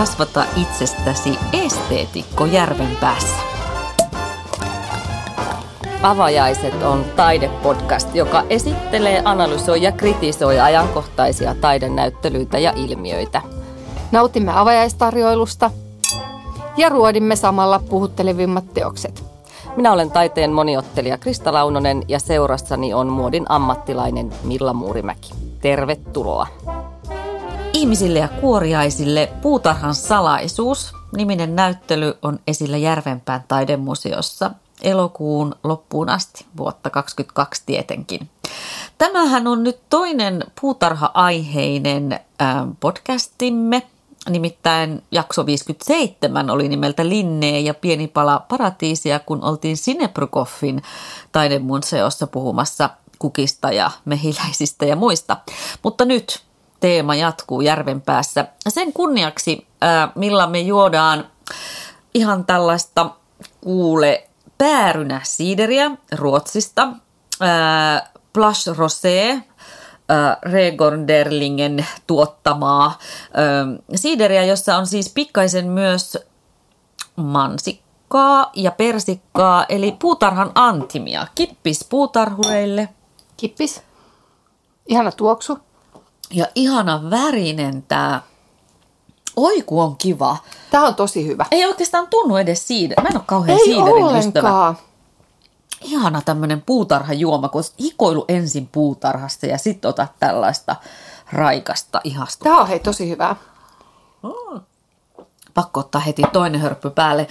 Kasvata itsestäsi esteetikko järven päässä. Avajaiset on taidepodcast, joka esittelee, analysoi ja kritisoi ajankohtaisia taidenäyttelyitä ja ilmiöitä. Nautimme avajaistarjoilusta ja ruodimme samalla puhuttelevimmat teokset. Minä olen taiteen moniottelija Krista Launonen ja seurassani on muodin ammattilainen Milla Muurimäki. Tervetuloa. Ihmisille ja kuoriaisille Puutarhan salaisuus niminen näyttely on esillä Järvenpään taidemuseossa elokuun loppuun asti, vuotta 2022 tietenkin. Tämähän on nyt toinen puutarha-aiheinen podcastimme, nimittäin jakso 57 oli nimeltä Linnee ja pieni pala paratiisia, kun oltiin Sinebrykoffin taidemuseossa puhumassa kukista ja mehiläisistä ja muista. Mutta nyt teema jatkuu järven päässä. Sen kunniaksi, millä me juodaan ihan tällaista kuule päärynä siideriä Ruotsista, Blush Rosé, Regorderlingen tuottamaa siideriä, jossa on siis pikkaisen myös mansikkaa ja persikkaa, eli puutarhan antimia. Kippis puutarhureille. Kippis. Ihana tuoksu. Ja ihana värinen tämä Oiku on kiva. Tämä on tosi hyvä. Ei oikeastaan tunnu edes siitä. Mä en ole kauhean Ei siiderin ollenkaan. ystävä. Ihana tämmöinen puutarhajuoma, kun hikoilu ensin puutarhasta ja sitten otat tällaista raikasta ihasta. Tämä on hei tosi hyvää. Pakko ottaa heti toinen hörppy päälle.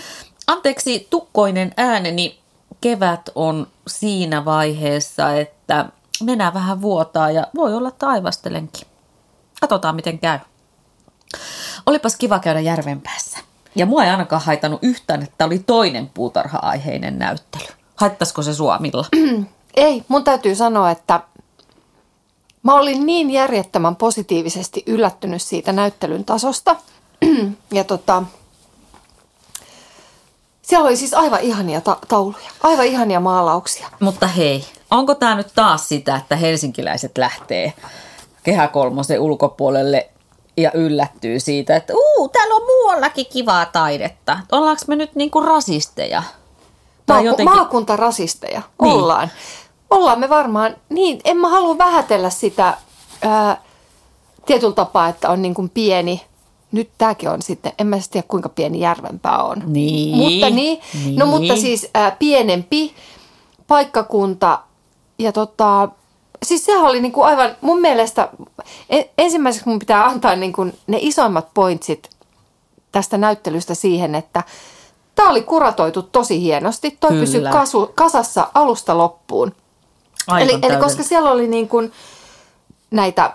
Anteeksi, tukkoinen ääneni. Kevät on siinä vaiheessa, että mennään vähän vuotaa ja voi olla taivastelenkin. Katsotaan miten käy. Olipas kiva käydä järven päässä. Ja mua ei ainakaan haitannut yhtään, että oli toinen puutarha-aiheinen näyttely. Haittaisiko se Suomilla? Ei, mun täytyy sanoa, että mä olin niin järjettömän positiivisesti yllättynyt siitä näyttelyn tasosta. ja tota, siellä oli siis aivan ihania ta- tauluja, aivan ihania maalauksia. Mutta hei, onko tämä nyt taas sitä, että helsinkiläiset lähtee kehä kolmosen ulkopuolelle ja yllättyy siitä, että uu, täällä on muuallakin kivaa taidetta. Ollaanko me nyt niinku rasisteja? Tai Maaku- jotenkin- Maakuntarasisteja Niin. ollaan. Ollaan me varmaan, niin en mä halua vähätellä sitä ää, tietyllä tapaa, että on niin kuin pieni, nyt tämäkin on sitten, en mä edes tiedä kuinka pieni Järvenpää on. Niin. Mutta niin, no Niin. mutta siis ää, pienempi paikkakunta ja tota, siis sehän oli niin kuin aivan mun mielestä, en, ensimmäiseksi mun pitää antaa niin kuin ne isoimmat pointsit tästä näyttelystä siihen, että tämä oli kuratoitu tosi hienosti. Toi Kyllä. pysyi kasu, kasassa alusta loppuun. Aivan Eli, eli koska siellä oli niin kuin näitä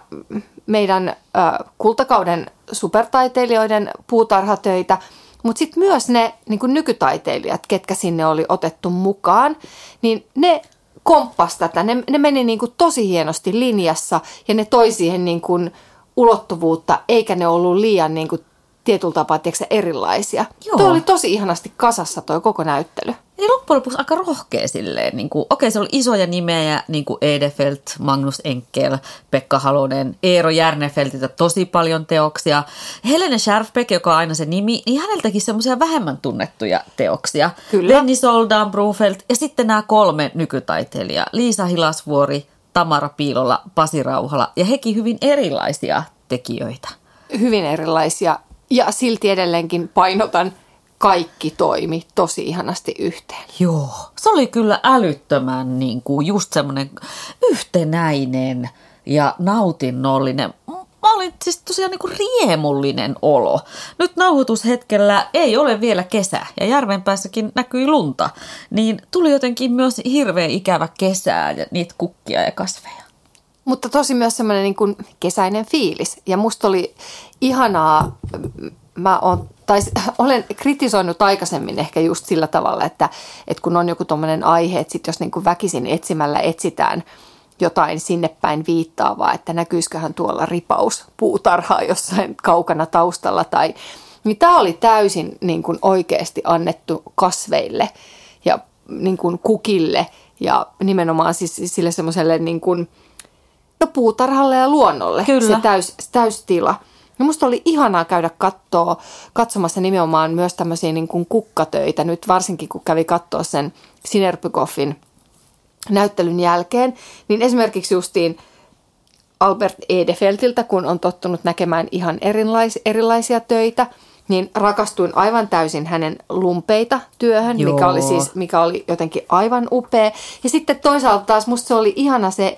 meidän ö, kultakauden supertaiteilijoiden puutarhatöitä, mutta sitten myös ne niin kuin nykytaiteilijat, ketkä sinne oli otettu mukaan, niin ne komppas tätä. Ne, ne meni niin kuin tosi hienosti linjassa ja ne toi siihen niin kuin ulottuvuutta, eikä ne ollut liian niin kuin tietyllä tapaa tiedätkö, erilaisia. Joo. Tuo oli tosi ihanasti kasassa toi koko näyttely. Eli loppujen lopuksi aika rohkea silleen. Niin kuin, okei, se oli isoja nimejä, niin kuin Edefeld, Magnus Enkel, Pekka Halonen, Eero Järnefeltiltä tosi paljon teoksia. Helene Schärfbeck, joka on aina se nimi, niin häneltäkin semmoisia vähemmän tunnettuja teoksia. Kyllä. Lenni Soldan, Brunfeld ja sitten nämä kolme nykytaiteilijaa. Liisa Hilasvuori, Tamara Piilola, Pasi Rauhala ja hekin hyvin erilaisia tekijöitä. hyvin erilaisia ja silti edelleenkin painotan, kaikki toimi tosi ihanasti yhteen. Joo, se oli kyllä älyttömän niin kuin just semmoinen yhtenäinen ja nautinnollinen. Mä olin siis tosiaan niin kuin riemullinen olo. Nyt nauhoitushetkellä ei ole vielä kesä ja järvenpäässäkin näkyi lunta, niin tuli jotenkin myös hirveän ikävä kesää ja niitä kukkia ja kasveja. Mutta tosi myös semmoinen niin kuin kesäinen fiilis. Ja musta oli ihanaa, mä oon, tai olen kritisoinut aikaisemmin ehkä just sillä tavalla, että, että kun on joku tommonen aihe, että sit jos niin kuin väkisin etsimällä etsitään jotain sinne päin viittaavaa, että näkyisiköhän tuolla ripaus puutarhaa jossain kaukana taustalla tai niin tämä oli täysin niin kuin oikeasti annettu kasveille ja niin kuin kukille ja nimenomaan siis sille semmoiselle niin kuin, no puutarhalle ja luonnolle Kyllä. se täys, täystila. Ja musta oli ihanaa käydä katsoa, katsomassa nimenomaan myös tämmöisiä niin kuin kukkatöitä, nyt varsinkin kun kävi katsoa sen Sinerpykoffin näyttelyn jälkeen, niin esimerkiksi justiin Albert Edefeltiltä, kun on tottunut näkemään ihan erilais, erilaisia töitä, niin rakastuin aivan täysin hänen lumpeita työhön, Joo. mikä oli siis mikä oli jotenkin aivan upea. Ja sitten toisaalta taas musta se oli ihana se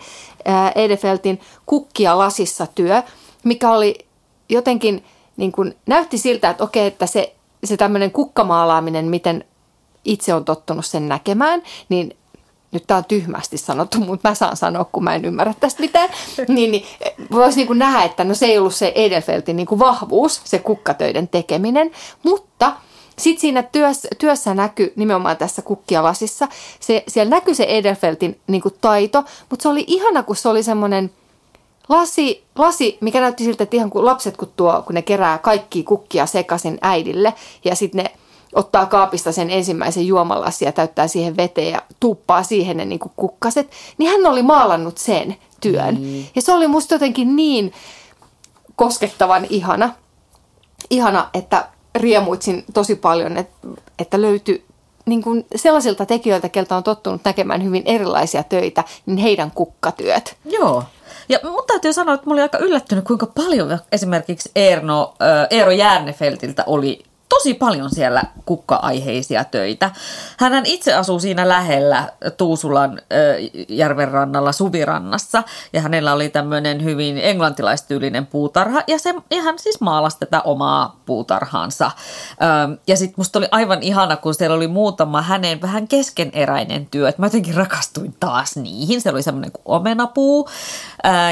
Edefeltin kukkia lasissa työ, mikä oli jotenkin niin kuin, näytti siltä, että okei, että se, se tämmöinen kukkamaalaaminen, miten itse on tottunut sen näkemään, niin nyt tämä on tyhmästi sanottu, mutta mä saan sanoa, kun mä en ymmärrä tästä mitään, niin, niin voisi niin nähdä, että no se ei ollut se Edelfeltin niin kuin vahvuus, se kukkatöiden tekeminen, mutta sitten siinä työssä, työssä näkyy nimenomaan tässä kukkialasissa, se, siellä näkyy se Edelfeltin niin kuin taito, mutta se oli ihana, kun se oli semmoinen lasi, lasi, mikä näytti siltä, että ihan kuin lapset, kun, tuo, kun ne kerää kaikki kukkia sekaisin äidille ja sitten ne ottaa kaapista sen ensimmäisen juomalasin ja täyttää siihen veteen ja tuuppaa siihen ne niin kuin kukkaset, niin hän oli maalannut sen työn. Mm. Ja se oli musta jotenkin niin koskettavan ihana, ihana että riemuitsin tosi paljon, että, että löytyi niin kuin sellaisilta tekijöiltä, keltä on tottunut näkemään hyvin erilaisia töitä, niin heidän kukkatyöt. Joo. Ja mun täytyy sanoa, että mä olin aika yllättynyt, kuinka paljon esimerkiksi Erno, äh, Eero Järnefeltiltä oli tosi paljon siellä kukka-aiheisia töitä. Hän itse asuu siinä lähellä Tuusulan järven rannalla Suvirannassa ja hänellä oli tämmöinen hyvin englantilaistyylinen puutarha ja, se, ja hän siis maalasi tätä omaa puutarhaansa. Ja sitten musta oli aivan ihana, kun siellä oli muutama hänen vähän keskeneräinen työ. Et mä jotenkin rakastuin taas niihin. Se oli semmoinen kuin omenapuu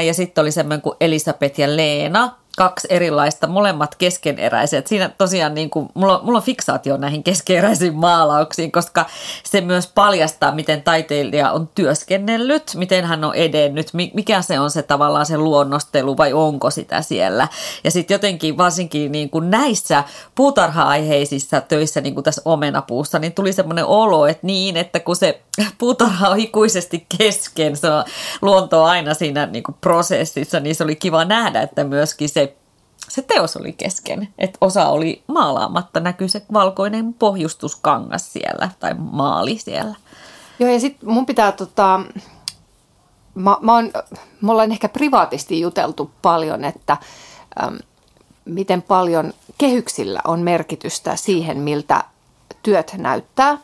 ja sitten oli semmoinen kuin Elisabeth ja Leena – kaksi erilaista, molemmat keskeneräiset. Siinä tosiaan niin kuin, mulla, mulla on fiksaatio näihin keskeneräisiin maalauksiin, koska se myös paljastaa, miten taiteilija on työskennellyt, miten hän on edennyt, mikä se on se tavallaan se luonnostelu vai onko sitä siellä. Ja sitten jotenkin varsinkin niin kuin näissä puutarha-aiheisissa töissä, niin kuin tässä omenapuussa, niin tuli semmoinen olo, että niin, että kun se puutarha on ikuisesti kesken, se on luonto aina siinä niin kuin prosessissa, niin se oli kiva nähdä, että myöskin se se teos oli kesken. Että osa oli maalaamatta, näkyy se valkoinen pohjustuskangas siellä tai maali siellä. Joo ja sitten mun pitää tota, mä, mä oon, me ollaan ehkä privaatisti juteltu paljon, että äm, miten paljon kehyksillä on merkitystä siihen, miltä työt näyttää.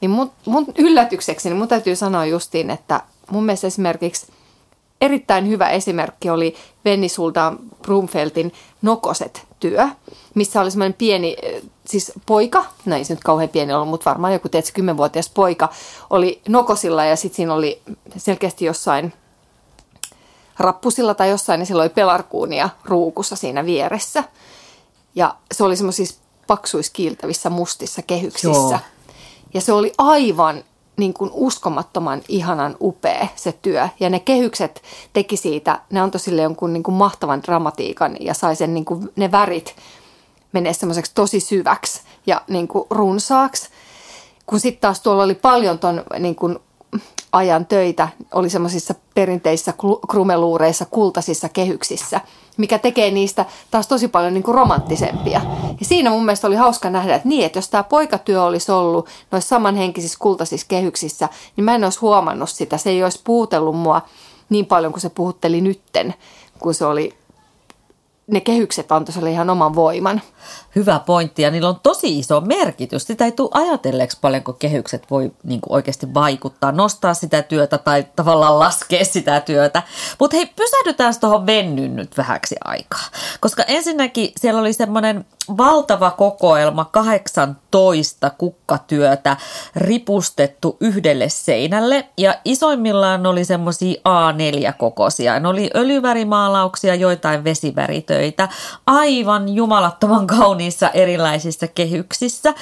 Niin mun, mun yllätykseksi niin mun täytyy sanoa justiin, että mun mielestä esimerkiksi – erittäin hyvä esimerkki oli Venni Sultan Brumfeltin Nokoset työ, missä oli semmoinen pieni, eh, siis poika, no ei se nyt kauhean pieni ollut, mutta varmaan joku tietysti kymmenvuotias poika, oli Nokosilla ja sitten siinä oli selkeästi jossain rappusilla tai jossain, niin sillä oli pelarkuunia ruukussa siinä vieressä. Ja se oli semmoisissa paksuiskiiltävissä mustissa kehyksissä. Joo. Ja se oli aivan niin kuin uskomattoman ihanan upea se työ. Ja ne kehykset teki siitä, ne antoi sille jonkun niin kuin mahtavan dramatiikan ja sai sen niin kuin, ne värit menee semmoiseksi tosi syväksi ja niin kuin runsaaksi. Kun sitten taas tuolla oli paljon ton niin kuin ajan töitä, oli semmoisissa perinteisissä krumeluureissa, kultaisissa kehyksissä – mikä tekee niistä taas tosi paljon niin kuin romanttisempia. Ja siinä mun mielestä oli hauska nähdä, että niin, että jos tämä poikatyö olisi ollut noissa samanhenkisissä kultaisissa kehyksissä, niin mä en olisi huomannut sitä. Se ei olisi puutellut mua niin paljon kuin se puhutteli nytten, kun se oli ne kehykset antoi sille ihan oman voiman. Hyvä pointti ja niillä on tosi iso merkitys. Sitä ei tule ajatelleeksi paljonko kehykset voi niin kuin oikeasti vaikuttaa, nostaa sitä työtä tai tavallaan laskea sitä työtä. Mutta hei, pysähdytään tuohon vennyn nyt vähäksi aikaa. Koska ensinnäkin siellä oli semmoinen valtava kokoelma 18 kukkatyötä ripustettu yhdelle seinälle ja isoimmillaan oli semmoisia A4-kokoisia. Ne oli öljyvärimaalauksia, joitain vesiväritöitä, aivan jumalattoman kauniissa erilaisissa kehyksissä.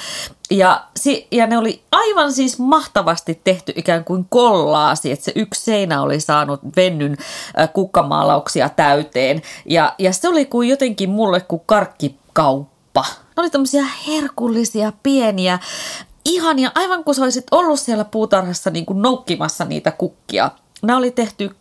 Ja, ja ne oli aivan siis mahtavasti tehty ikään kuin kollaasi, että se yksi seinä oli saanut vennyn kukkamaalauksia täyteen. Ja, ja se oli kuin jotenkin mulle kuin karkkikauppa. Ne oli tämmöisiä herkullisia, pieniä, ihania, aivan kuin sä olisit ollut siellä puutarhassa niin kuin noukkimassa niitä kukkia. Nämä oli tehty 30-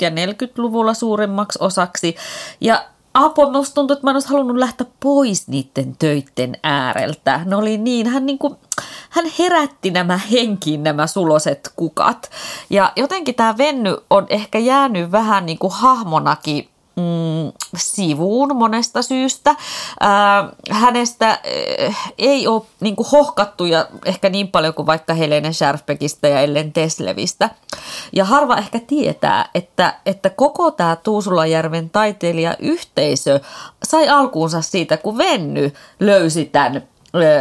ja 40-luvulla suuremmaksi osaksi ja apua, musta tuntuu, että mä en olisi halunnut lähteä pois niiden töitten ääreltä. Ne oli niin, hän niin kuin, hän herätti nämä henkiin nämä suloset kukat. Ja jotenkin tämä Venny on ehkä jäänyt vähän niin kuin hahmonakin mm, sivuun monesta syystä. Ää, hänestä äh, ei ole niin kuin hohkattu ja ehkä niin paljon kuin vaikka Helene Schärfbeckistä ja Ellen Teslevistä. Ja harva ehkä tietää, että, että koko tämä Tuusulajärven taiteilijayhteisö sai alkuunsa siitä, kun Venny löysi tämän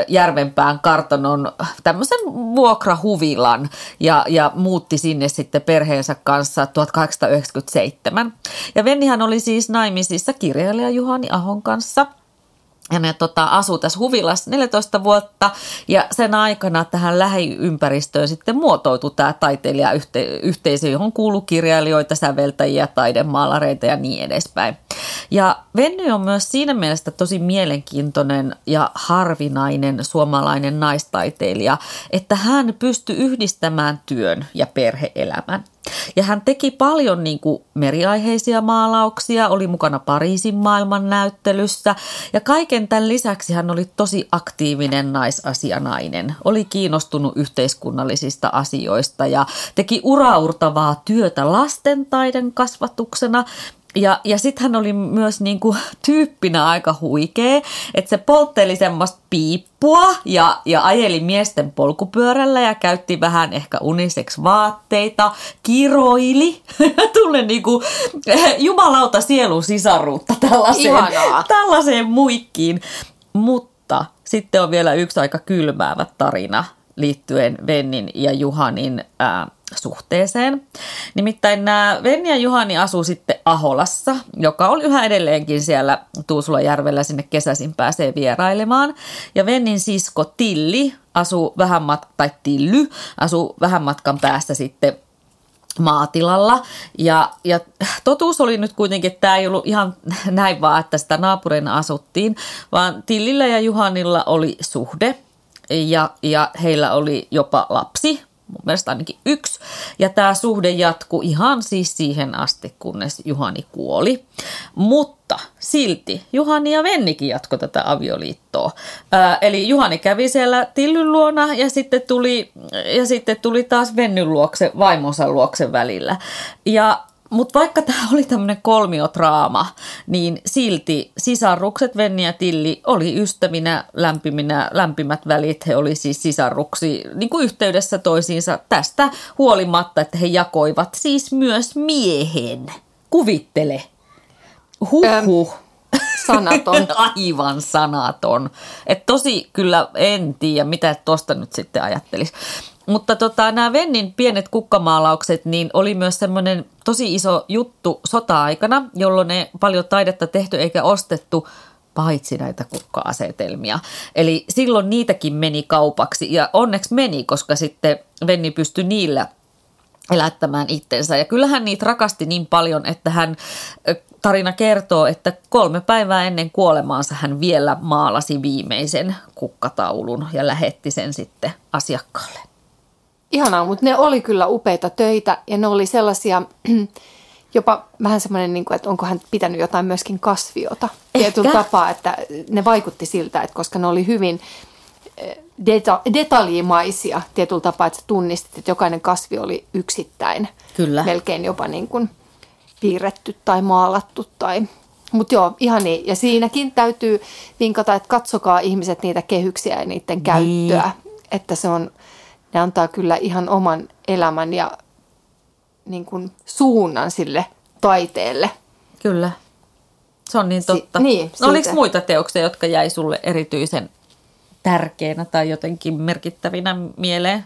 Järvenpään kartanon tämmöisen vuokrahuvilan ja, ja muutti sinne sitten perheensä kanssa 1897. Ja Vennihän oli siis naimisissa kirjailija Juhani Ahon kanssa – ja ne tota, asuu tässä huvilassa 14 vuotta ja sen aikana tähän lähiympäristöön sitten muotoutui tämä taiteilijayhteisö, johon kuuluu kirjailijoita, säveltäjiä, taidemaalareita ja niin edespäin. Ja Venny on myös siinä mielessä tosi mielenkiintoinen ja harvinainen suomalainen naistaiteilija, että hän pystyy yhdistämään työn ja perheelämän. Ja hän teki paljon niin kuin meriaiheisia maalauksia, oli mukana Pariisin maailmannäyttelyssä ja kaiken tämän lisäksi hän oli tosi aktiivinen naisasianainen. Oli kiinnostunut yhteiskunnallisista asioista ja teki uraurtavaa työtä lastentaiden kasvatuksena ja, ja sitten hän oli myös niinku tyyppinä aika huikea, että se poltteli semmoista piippua ja, ja ajeli miesten polkupyörällä ja käytti vähän ehkä uniseksi vaatteita, kiroili. Tunnen niinku jumalauta sielun sisaruutta tällaiseen, tällaiseen muikkiin. Mutta sitten on vielä yksi aika kylmäävä tarina liittyen Vennin ja Juhanin ää, suhteeseen. Nimittäin nämä Venni ja Juhani asuu sitten Aholassa, joka on yhä edelleenkin siellä Tuusulajärvellä sinne kesäisin pääsee vierailemaan. Ja Vennin sisko Tilli asuu vähän mat- tai Tilly asuu vähän matkan päästä sitten maatilalla. Ja, ja totuus oli nyt kuitenkin, että tämä ei ollut ihan näin vaan, että sitä naapureina asuttiin, vaan Tillillä ja Juhanilla oli suhde ja, ja heillä oli jopa lapsi, mun mielestä ainakin yksi. Ja tämä suhde jatkui ihan siis siihen asti, kunnes Juhani kuoli. Mutta silti Juhani ja Vennikin jatkoi tätä avioliittoa. Ää, eli Juhani kävi siellä Tillyn luona ja sitten tuli, ja sitten tuli taas Vennyn luokse, vaimonsa luokse välillä. Ja mutta vaikka tämä oli tämmöinen kolmiotraama, niin silti sisarukset Venni ja Tilli oli ystävinä lämpiminä, lämpimät välit. He oli siis sisarruksi niin kuin yhteydessä toisiinsa tästä huolimatta, että he jakoivat siis myös miehen. Kuvittele. Huhhuh. Ähm, sanaton. Aivan sanaton. Et tosi kyllä en tiedä, mitä tuosta nyt sitten ajattelisi. Mutta tota, nämä Vennin pienet kukkamaalaukset niin oli myös semmoinen tosi iso juttu sota-aikana, jolloin ne paljon taidetta tehty eikä ostettu paitsi näitä kukka-asetelmia. Eli silloin niitäkin meni kaupaksi ja onneksi meni, koska sitten Venni pystyi niillä elättämään itsensä. Ja kyllähän niitä rakasti niin paljon, että hän tarina kertoo, että kolme päivää ennen kuolemaansa hän vielä maalasi viimeisen kukkataulun ja lähetti sen sitten asiakkaalle. Ihanaa, mutta ne oli kyllä upeita töitä ja ne oli sellaisia, jopa vähän semmoinen, niin kuin, että onko hän pitänyt jotain myöskin kasviota tietyllä tapaa, että ne vaikutti siltä, että koska ne oli hyvin eh, deta- detaljimaisia tietyllä tapaa, että sä tunnistit, että jokainen kasvi oli yksittäin. Kyllä. Melkein jopa niin kuin piirretty tai maalattu tai mutta joo, ihan niin. Ja siinäkin täytyy vinkata, että katsokaa ihmiset niitä kehyksiä ja niiden niin. käyttöä. Että se on, ne antaa kyllä ihan oman elämän ja niin kuin suunnan sille taiteelle. Kyllä. Se on niin totta. Si- niin, no, oliko muita teoksia, jotka jäi sulle erityisen tärkeänä tai jotenkin merkittävinä mieleen?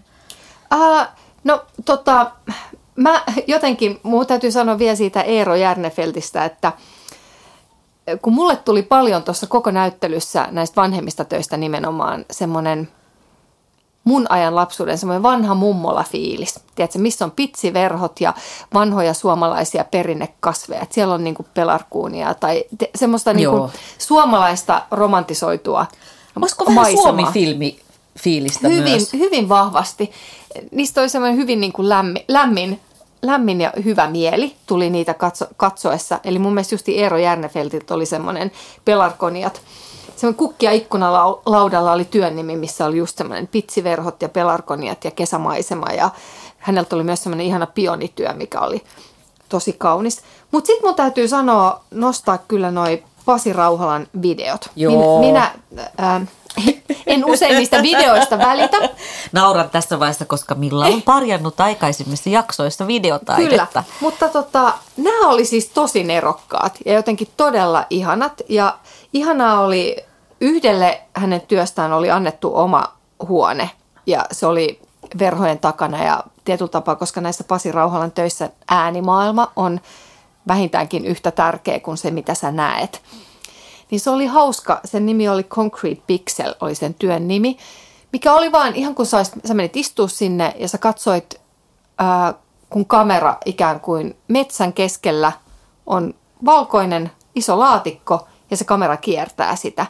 Uh, no tota, mä jotenkin, mun täytyy sanoa vielä siitä Eero Järnefeltistä, että kun mulle tuli paljon tuossa koko näyttelyssä näistä vanhemmista töistä nimenomaan semmoinen mun ajan lapsuuden semmoinen vanha mummola-fiilis. Tiedätkö, missä on pitsiverhot ja vanhoja suomalaisia perinnekasveja. Että siellä on niinku pelarkuunia tai te, semmoista niinku suomalaista romantisoitua Olisiko vähän Suomi-filmi fiilistä hyvin, myös? Hyvin vahvasti. Niistä oli semmoinen hyvin niin kuin lämmin, lämmin lämmin ja hyvä mieli tuli niitä katso, katsoessa. Eli mun mielestä justi Eero Järnefeltiltä oli semmoinen pelarkoniat. Semmoinen kukkia ikkunalaudalla oli työn nimi, missä oli just semmoinen pitsiverhot ja pelarkoniat ja kesämaisema. Ja häneltä oli myös semmoinen ihana pionityö, mikä oli tosi kaunis. Mutta sitten mun täytyy sanoa, nostaa kyllä noi Pasi Rauhalan videot. Joo. Minä, äh, en usein niistä videoista välitä. Nauran tässä vaiheessa, koska Milla on parjannut aikaisemmissa jaksoissa videotaidetta. Kyllä, mutta tota, nämä oli siis tosi nerokkaat ja jotenkin todella ihanat. Ja ihanaa oli, yhdelle hänen työstään oli annettu oma huone ja se oli verhojen takana ja tietyllä tapaa, koska näissä Pasi Rauhalan töissä äänimaailma on vähintäänkin yhtä tärkeä kuin se, mitä sä näet. Niin se oli hauska. Sen nimi oli Concrete Pixel, oli sen työn nimi. Mikä oli vaan ihan kun sä, sä menit istua sinne ja sä katsoit, ää, kun kamera ikään kuin metsän keskellä on valkoinen iso laatikko ja se kamera kiertää sitä.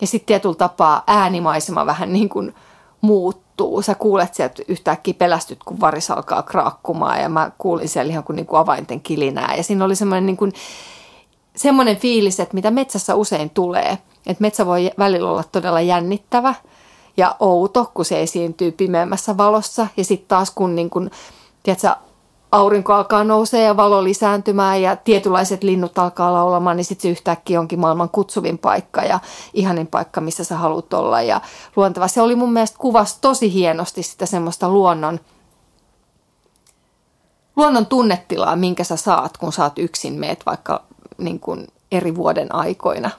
Ja sitten tietyllä tapaa äänimaisema vähän niin kuin muuttuu. Sä kuulet sieltä yhtäkkiä pelästyt, kun varis alkaa kraakkumaan ja mä kuulin siellä ihan kuin, niin kuin avainten kilinää. Ja siinä oli semmoinen niin kuin, semmoinen fiilis, että mitä metsässä usein tulee. Että metsä voi välillä olla todella jännittävä ja outo, kun se esiintyy pimeämmässä valossa. Ja sitten taas kun niin kun, tiedätkö, aurinko alkaa nousee ja valo lisääntymään ja tietynlaiset linnut alkaa laulamaan, niin sitten se yhtäkkiä onkin maailman kutsuvin paikka ja ihanin paikka, missä sä haluat olla. Ja luonteva. Se oli mun mielestä kuvas tosi hienosti sitä semmoista luonnon, luonnon tunnetilaa, minkä sä saat, kun saat yksin meet vaikka niin kuin eri vuoden aikoina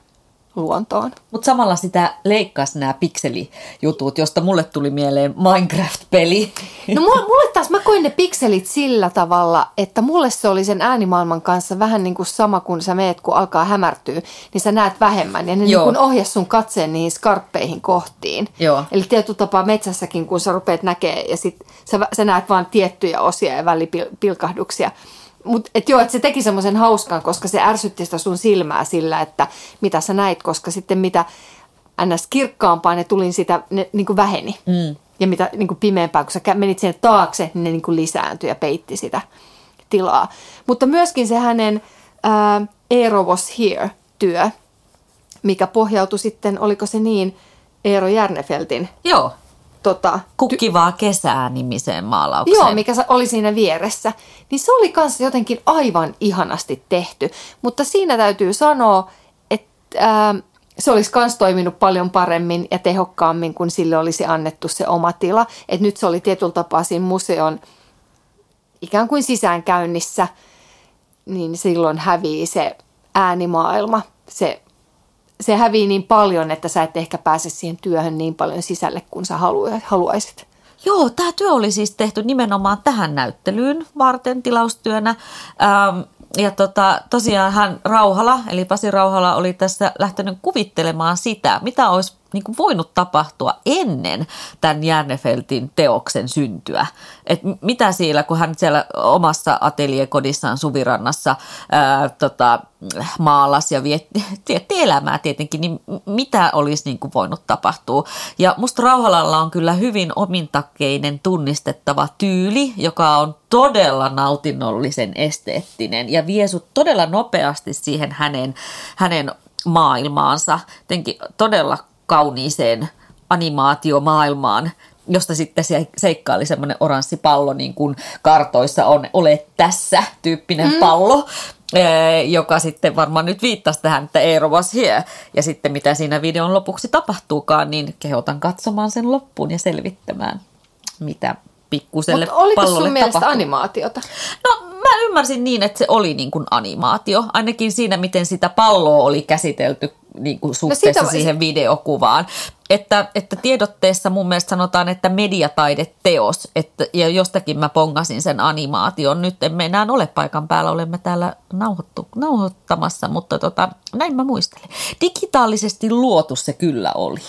luontoon. Mutta samalla sitä leikkasi nämä pikselijutut, josta mulle tuli mieleen Minecraft-peli. No mulle taas, mä koin ne pikselit sillä tavalla, että mulle se oli sen äänimaailman kanssa vähän niin kuin sama, kun sä meet, kun alkaa hämärtyä, niin sä näet vähemmän. Ja ne niin kuin ohjas sun katseen niihin skarppeihin kohtiin. Joo. Eli tietyllä tapaa metsässäkin, kun sä rupeat näkee ja sit sä, sä näet vain tiettyjä osia ja välipilkahduksia. Mutta et joo, että se teki semmoisen hauskan, koska se ärsytti sitä sun silmää sillä, että mitä sä näit, koska sitten mitä ns. kirkkaampaa ne tuli, sitä ne niin kuin väheni. Mm. Ja mitä niin kuin pimeämpää, kun sä menit sinne taakse, niin ne niin kuin lisääntyi ja peitti sitä tilaa. Mutta myöskin se hänen ää, Eero was here-työ, mikä pohjautui sitten, oliko se niin, Eero Järnefeltin Joo tota, Kukkivaa kesää nimiseen maalaukseen. Joo, mikä oli siinä vieressä. Niin se oli kanssa jotenkin aivan ihanasti tehty. Mutta siinä täytyy sanoa, että ää, se olisi myös toiminut paljon paremmin ja tehokkaammin, kun sille olisi annettu se oma tila. Että nyt se oli tietyllä tapaa siinä museon ikään kuin sisäänkäynnissä, niin silloin hävii se äänimaailma, se se hävii niin paljon, että sä et ehkä pääse siihen työhön niin paljon sisälle kuin sä haluaisit. Joo, tämä työ oli siis tehty nimenomaan tähän näyttelyyn varten tilaustyönä. Ähm, ja tota, tosiaan hän Rauhala, eli Pasi Rauhala oli tässä lähtenyt kuvittelemaan sitä, mitä olisi niin kuin voinut tapahtua ennen tämän Järnefeltin teoksen syntyä. Et mitä siellä, kun hän siellä omassa ateliekodissaan Suvirannassa ää, tota, maalasi ja vietti, elämää tietenkin, niin mitä olisi niin kuin voinut tapahtua. Ja musta Rauhalalla on kyllä hyvin omintakkeinen tunnistettava tyyli, joka on todella nautinnollisen esteettinen ja vie sut todella nopeasti siihen hänen, hänen maailmaansa. Jotenkin todella kauniiseen animaatiomaailmaan, josta sitten se seikkaili semmoinen oranssi pallo, niin kuin kartoissa on ole tässä tyyppinen mm. pallo, joka sitten varmaan nyt viittasi tähän, että Eero was here. Ja sitten mitä siinä videon lopuksi tapahtuukaan, niin kehotan katsomaan sen loppuun ja selvittämään, mitä pikkuselle Mut oliko pallolle sun mielestä tapahtui. animaatiota? No mä ymmärsin niin, että se oli niin kuin animaatio. Ainakin siinä, miten sitä palloa oli käsitelty niin kuin no suhteessa no siihen videokuvaan. Että, että tiedotteessa mun mielestä sanotaan, että mediataideteos, että, ja jostakin mä pongasin sen animaation. Nyt emme enää ole paikan päällä, olemme täällä nauhoittu, nauhoittamassa, mutta tota, näin mä muistelen. Digitaalisesti luotu se kyllä oli.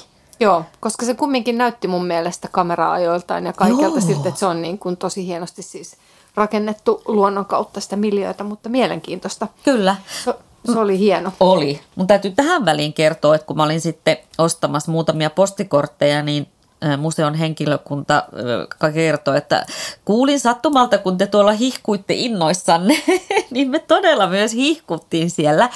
Joo, koska se kumminkin näytti mun mielestä kamera-ajoiltaan ja kaikelta siltä, että se on niin kuin tosi hienosti siis rakennettu luonnon kautta sitä miljöitä, mutta mielenkiintoista. Kyllä. Se, se oli hieno. Oli. Mun täytyy tähän väliin kertoa, että kun mä olin sitten ostamassa muutamia postikortteja, niin museon henkilökunta kertoi, että kuulin sattumalta, kun te tuolla hihkuitte innoissanne, niin me todella myös hihkuttiin siellä,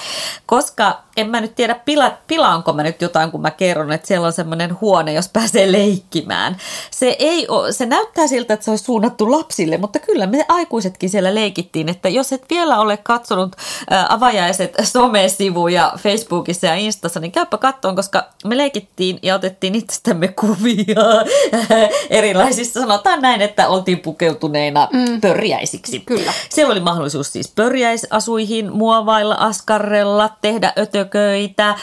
koska en mä nyt tiedä, pila, pilaanko mä nyt jotain, kun mä kerron, että siellä on semmoinen huone, jos pääsee leikkimään. Se, ei ole, se näyttää siltä, että se olisi suunnattu lapsille, mutta kyllä me aikuisetkin siellä leikittiin, että jos et vielä ole katsonut avajaiset somesivuja Facebookissa ja Instassa, niin käypä kattoon, koska me leikittiin ja otettiin itsestämme kuvia erilaisissa, sanotaan näin, että oltiin pukeutuneina mm. pörjäisiksi. Kyllä. Siellä oli mahdollisuus siis pörjäisasuihin, muovailla, askarrella, tehdä ötököitä,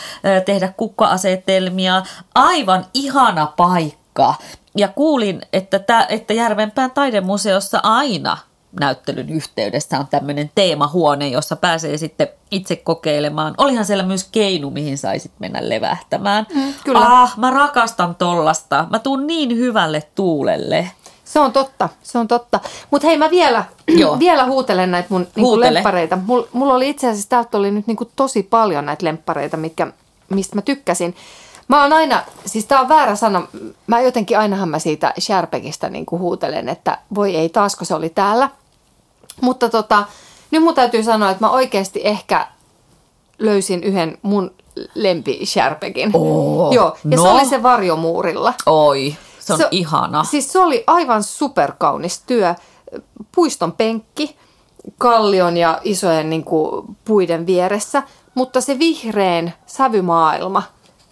tehdä kukka-asetelmia. Aivan ihana paikka. Ja kuulin, että, tä, että Järvenpään taidemuseossa aina näyttelyn yhteydessä on tämmöinen teemahuone, jossa pääsee sitten itse kokeilemaan. Olihan siellä myös keinu, mihin saisit mennä levähtämään. Mm, kyllä. Ah, mä rakastan tollasta. Mä tuun niin hyvälle tuulelle. Se on totta, se on totta. Mutta hei, mä vielä, vielä huutelen näitä mun niinku lemppareita. Mulla mul oli itse asiassa, täältä oli nyt niinku tosi paljon näitä lemppareita, mitkä, mistä mä tykkäsin. Mä oon aina, siis tää on väärä sana, mä jotenkin ainahan mä siitä Sharpekista niinku huutelen, että voi ei taas, kun se oli täällä. Mutta tota, nyt mun täytyy sanoa, että mä oikeasti ehkä löysin yhden mun lempi Sharpekin. Oh, Joo, ja no. se oli se varjomuurilla. Oi, se on se, ihana. Siis se oli aivan superkaunis työ. Puiston penkki, kallion ja isojen niin kuin, puiden vieressä, mutta se vihreän sävymaailma,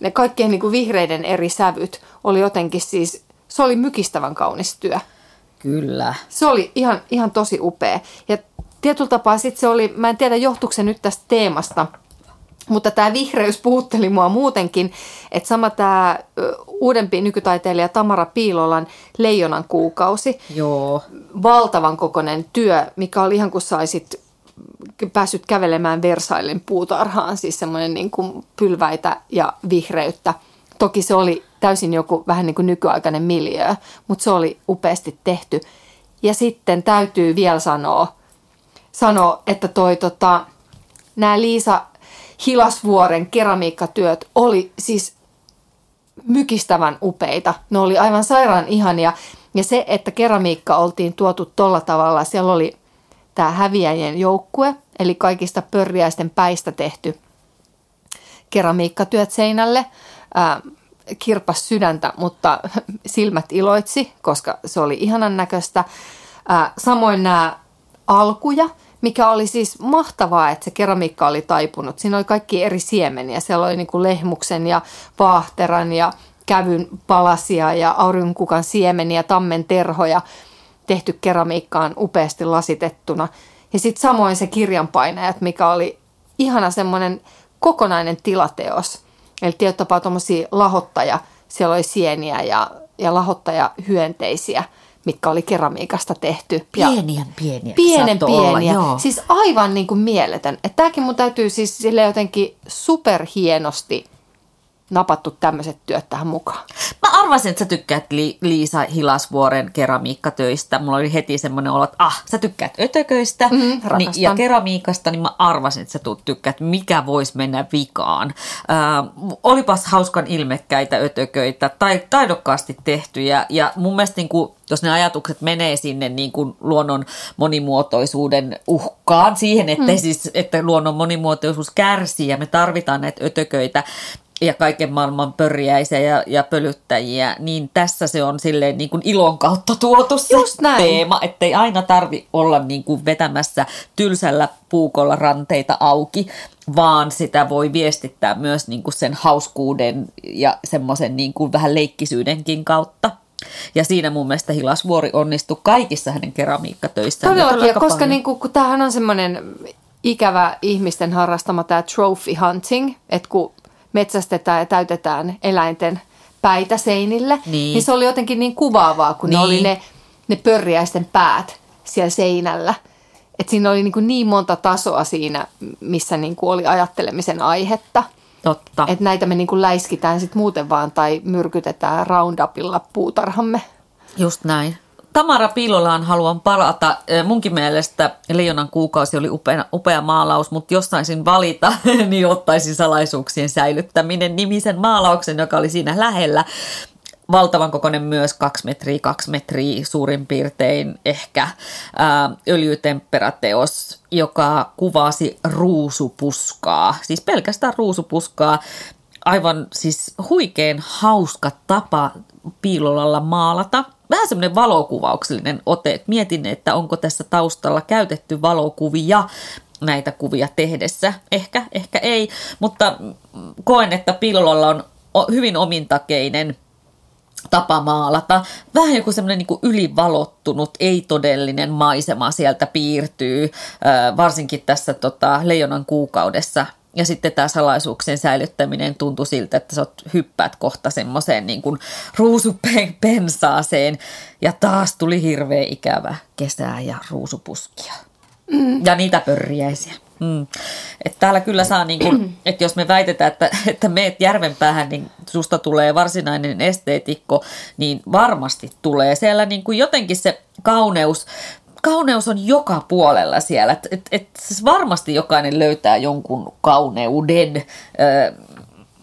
ne kaikkien niin kuin, vihreiden eri sävyt oli jotenkin siis, se oli mykistävän kaunis työ. Kyllä. Se oli ihan, ihan tosi upea. Ja tietyllä tapaa sitten se oli, mä en tiedä johtuuko se nyt tästä teemasta, mutta tämä vihreys puhutteli mua muutenkin, että sama tämä uudempi nykytaiteilija Tamara Piilolan Leijonan kuukausi. Joo. Valtavan kokoinen työ, mikä oli ihan kuin saisit päässyt kävelemään Versaillen puutarhaan, siis semmoinen niin kuin pylväitä ja vihreyttä. Toki se oli täysin joku vähän niin kuin nykyaikainen miljöö, mutta se oli upeasti tehty. Ja sitten täytyy vielä sanoa, sanoa että toi tota, nämä Liisa Hilasvuoren keramiikkatyöt oli siis mykistävän upeita. Ne oli aivan sairaan ihania. Ja se, että keramiikka oltiin tuotu tolla tavalla, siellä oli tämä häviäjien joukkue, eli kaikista pörriäisten päistä tehty keramiikkatyöt seinälle. Ää, kirpas sydäntä, mutta silmät iloitsi, koska se oli ihanan näköistä. Ää, samoin nämä alkuja, mikä oli siis mahtavaa, että se keramiikka oli taipunut. Siinä oli kaikki eri siemeniä. Siellä oli niin kuin lehmuksen ja vaahteran ja kävyn palasia ja aurinkukan siemeniä, tammen terhoja tehty keramiikkaan upeasti lasitettuna. Ja sitten samoin se kirjanpainajat, mikä oli ihana semmoinen kokonainen tilateos. Eli tietyllä tapaa tuommoisia lahottaja, siellä oli sieniä ja, ja lahottaja hyönteisiä – mitkä oli keramiikasta tehty. Pieniä, pieniä. Pienen pieniä. Olla, Siis aivan niin kuin mieletön. Että tämäkin mun täytyy siis sille jotenkin superhienosti napattu tämmöiset työt tähän mukaan. Mä arvasin, että sä tykkäät Li- Liisa Hilasvuoren keramiikkatöistä. Mulla oli heti semmoinen olo, että ah, sä tykkäät ötököistä mm, niin, ja keramiikasta, niin mä arvasin, että sä tykkäät, mikä voisi mennä vikaan. Äh, olipas hauskan ilmekkäitä ötököitä, tai taidokkaasti tehtyjä, ja mun mielestä niin kuin, jos ne ajatukset menee sinne niin kuin luonnon monimuotoisuuden uhkaan, siihen, että, mm. siis, että luonnon monimuotoisuus kärsii ja me tarvitaan näitä ötököitä, ja kaiken maailman pörjäisiä ja, ja pölyttäjiä, niin tässä se on silleen niin kuin ilon kautta tuotu se Just näin. teema, ettei aina tarvi olla niin kuin vetämässä tylsällä puukolla ranteita auki, vaan sitä voi viestittää myös niin kuin sen hauskuuden ja semmoisen niin kuin vähän leikkisyydenkin kautta. Ja siinä mun mielestä Hilasvuori onnistui kaikissa hänen keramiikkatöissään. Todellakin, koska niin kuin, kun tämähän on semmoinen ikävä ihmisten harrastama tämä trophy hunting, että kun metsästetään ja täytetään eläinten päitä seinille, niin, niin se oli jotenkin niin kuvaavaa, kun niin. ne oli ne, ne pörriäisten päät siellä seinällä. että siinä oli niin, kuin niin monta tasoa siinä, missä niin kuin oli ajattelemisen aihetta. Totta. Että näitä me niin kuin läiskitään sitten muuten vaan tai myrkytetään Roundupilla puutarhamme. Just näin. Tamara Piilolaan haluan palata. Munkin mielestä Leijonan kuukausi oli upea, upea maalaus, mutta jos saisin valita, niin ottaisin salaisuuksien säilyttäminen nimisen maalauksen, joka oli siinä lähellä. valtavan kokoinen myös, kaksi metriä, kaksi metriä suurin piirtein ehkä ää, öljytempperateos, joka kuvasi ruusupuskaa, siis pelkästään ruusupuskaa, aivan siis huikein hauska tapa piilolalla maalata. Vähän semmoinen valokuvauksellinen ote. Et mietin, että onko tässä taustalla käytetty valokuvia näitä kuvia tehdessä. Ehkä, ehkä ei, mutta koen, että piilolalla on hyvin omintakeinen tapa maalata. Vähän joku semmoinen niin ylivalottunut, ei-todellinen maisema sieltä piirtyy, varsinkin tässä tota, Leijonan kuukaudessa ja sitten tämä salaisuuksien säilyttäminen tuntui siltä, että sä hyppäät kohta semmoiseen niin kuin ruusupensaaseen. Ja taas tuli hirveä ikävä kesää ja ruusupuskia. Mm. Ja niitä pörriäisiä. Mm. Et täällä kyllä saa, niin kuin, että jos me väitetään, että, että meet järvenpäähän, niin susta tulee varsinainen esteetikko, niin varmasti tulee. Siellä niin kuin jotenkin se kauneus kauneus on joka puolella siellä. Et, et, et siis varmasti jokainen löytää jonkun kauneuden, ö,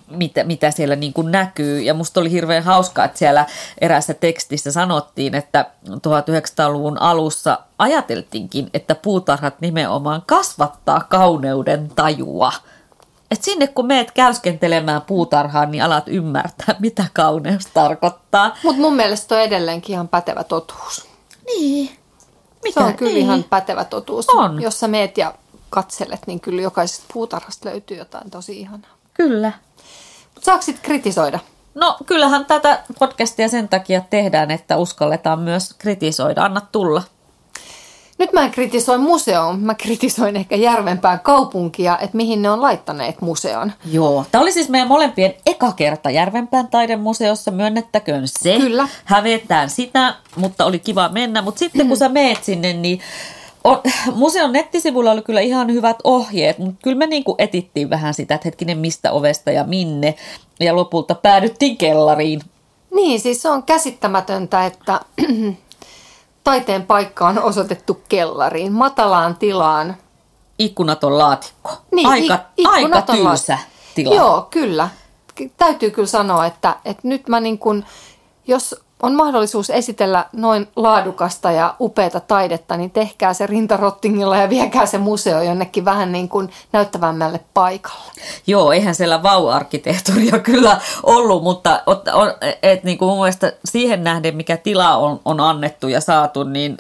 mitä, mitä siellä niin kuin näkyy. Ja musta oli hirveän hauskaa, että siellä erässä tekstissä sanottiin, että 1900-luvun alussa ajateltiinkin, että puutarhat nimenomaan kasvattaa kauneuden tajua. Et sinne kun meet käyskentelemään puutarhaan, niin alat ymmärtää, mitä kauneus tarkoittaa. Mutta mun mielestä on edelleenkin ihan pätevä totuus. Niin. Mikä? Se on kyllä ihan pätevä totuus. On. Jos sä meet ja katselet, niin kyllä jokaisesta puutarhasta löytyy jotain tosi ihanaa. Kyllä. Mutta saako sitten kritisoida? No kyllähän tätä podcastia sen takia tehdään, että uskalletaan myös kritisoida. Anna tulla. Nyt mä en kritisoi museoon, mä kritisoin ehkä Järvenpään kaupunkia, että mihin ne on laittaneet museon. Joo, tämä oli siis meidän molempien eka kerta Järvenpään taidemuseossa, myönnettäköön se. Kyllä. Hävetään sitä, mutta oli kiva mennä. Mutta sitten kun sä meet sinne, niin on, museon nettisivuilla oli kyllä ihan hyvät ohjeet, mutta kyllä me niinku etittiin vähän sitä, että hetkinen mistä ovesta ja minne. Ja lopulta päädyttiin kellariin. Niin, siis se on käsittämätöntä, että taiteen paikka on osoitettu kellariin, matalaan tilaan. Ikkunaton laatikko. Niin, aika, aika tylsä tila. Joo, kyllä. Täytyy kyllä sanoa, että, että nyt mä niin kuin, jos on mahdollisuus esitellä noin laadukasta ja upeata taidetta, niin tehkää se rintarottingilla ja viekää se museo jonnekin vähän niin kuin näyttävämmälle paikalle. Joo, eihän siellä vau-arkkitehtuuria kyllä ollut, mutta on, et niin kuin mun mielestä siihen nähden, mikä tila on, on annettu ja saatu, niin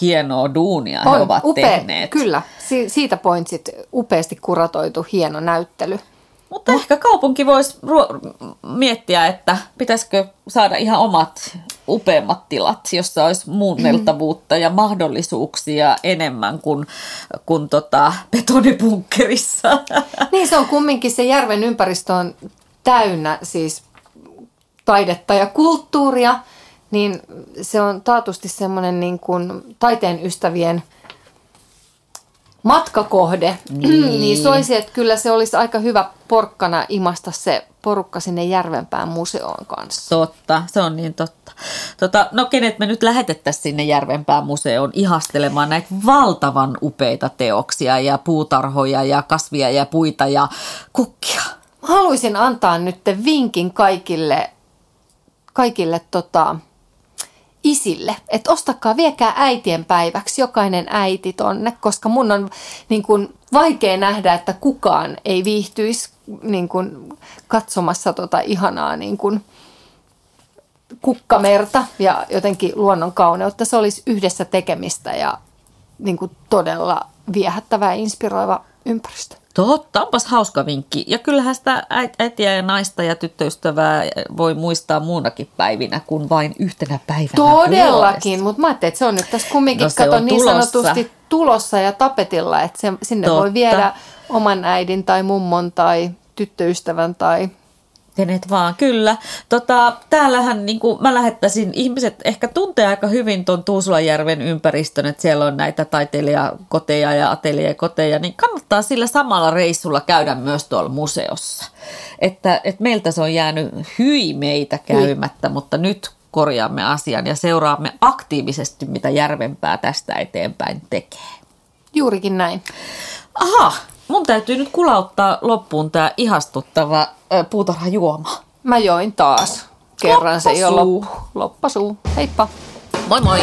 hienoa duunia on, he ovat upea, tehneet. Kyllä, si- siitä pointsit upeasti kuratoitu hieno näyttely. Mutta ehkä kaupunki voisi ruo- miettiä, että pitäisikö saada ihan omat upeammat tilat, jossa olisi muunneltavuutta ja mahdollisuuksia enemmän kuin, kuin tota betonibunkkerissa. Niin se on kumminkin se järven ympäristö on täynnä siis taidetta ja kulttuuria, niin se on taatusti semmoinen niin kuin taiteen ystävien – matkakohde, niin. niin soisi, että kyllä se olisi aika hyvä porkkana imasta se porukka sinne Järvenpään museoon kanssa. Totta, se on niin totta. Tota, no kenet me nyt lähetettäisiin sinne Järvenpään museoon ihastelemaan näitä valtavan upeita teoksia ja puutarhoja ja kasvia ja puita ja kukkia? Haluaisin antaa nyt vinkin kaikille, kaikille tota, isille, että ostakaa, viekää äitien päiväksi jokainen äiti tonne, koska mun on niin kuin, vaikea nähdä, että kukaan ei viihtyisi niin kuin, katsomassa tota ihanaa niin kuin, kukkamerta ja jotenkin luonnon kauneutta. Se olisi yhdessä tekemistä ja niin kuin, todella viehättävä ja inspiroiva ympäristö. Totta, onpas hauska vinkki. Ja kyllähän sitä äitiä ja naista ja tyttöystävää voi muistaa muunakin päivinä kuin vain yhtenä päivänä Todellakin, mutta mä ajattelin, että se on nyt tässä kumminkin, no, kato niin tulossa. sanotusti tulossa ja tapetilla, että se, sinne Totta. voi viedä oman äidin tai mummon tai tyttöystävän tai Kenet vaan, kyllä. Tota, täällähän niin kuin mä lähettäisin, ihmiset ehkä tuntee aika hyvin tuon Tuusulajärven ympäristön, että siellä on näitä taiteilijakoteja ja ateljekoteja, niin kannattaa sillä samalla reissulla käydä myös tuolla museossa. Että, että meiltä se on jäänyt hyi meitä käymättä, niin. mutta nyt korjaamme asian ja seuraamme aktiivisesti, mitä Järvenpää tästä eteenpäin tekee. Juurikin näin. Aha, mun täytyy nyt kulauttaa loppuun tämä ihastuttava puutarhajuoma. Mä join taas. kerran se jo Loppasuu. loppu. Loppasuu. Heippa. Moi moi!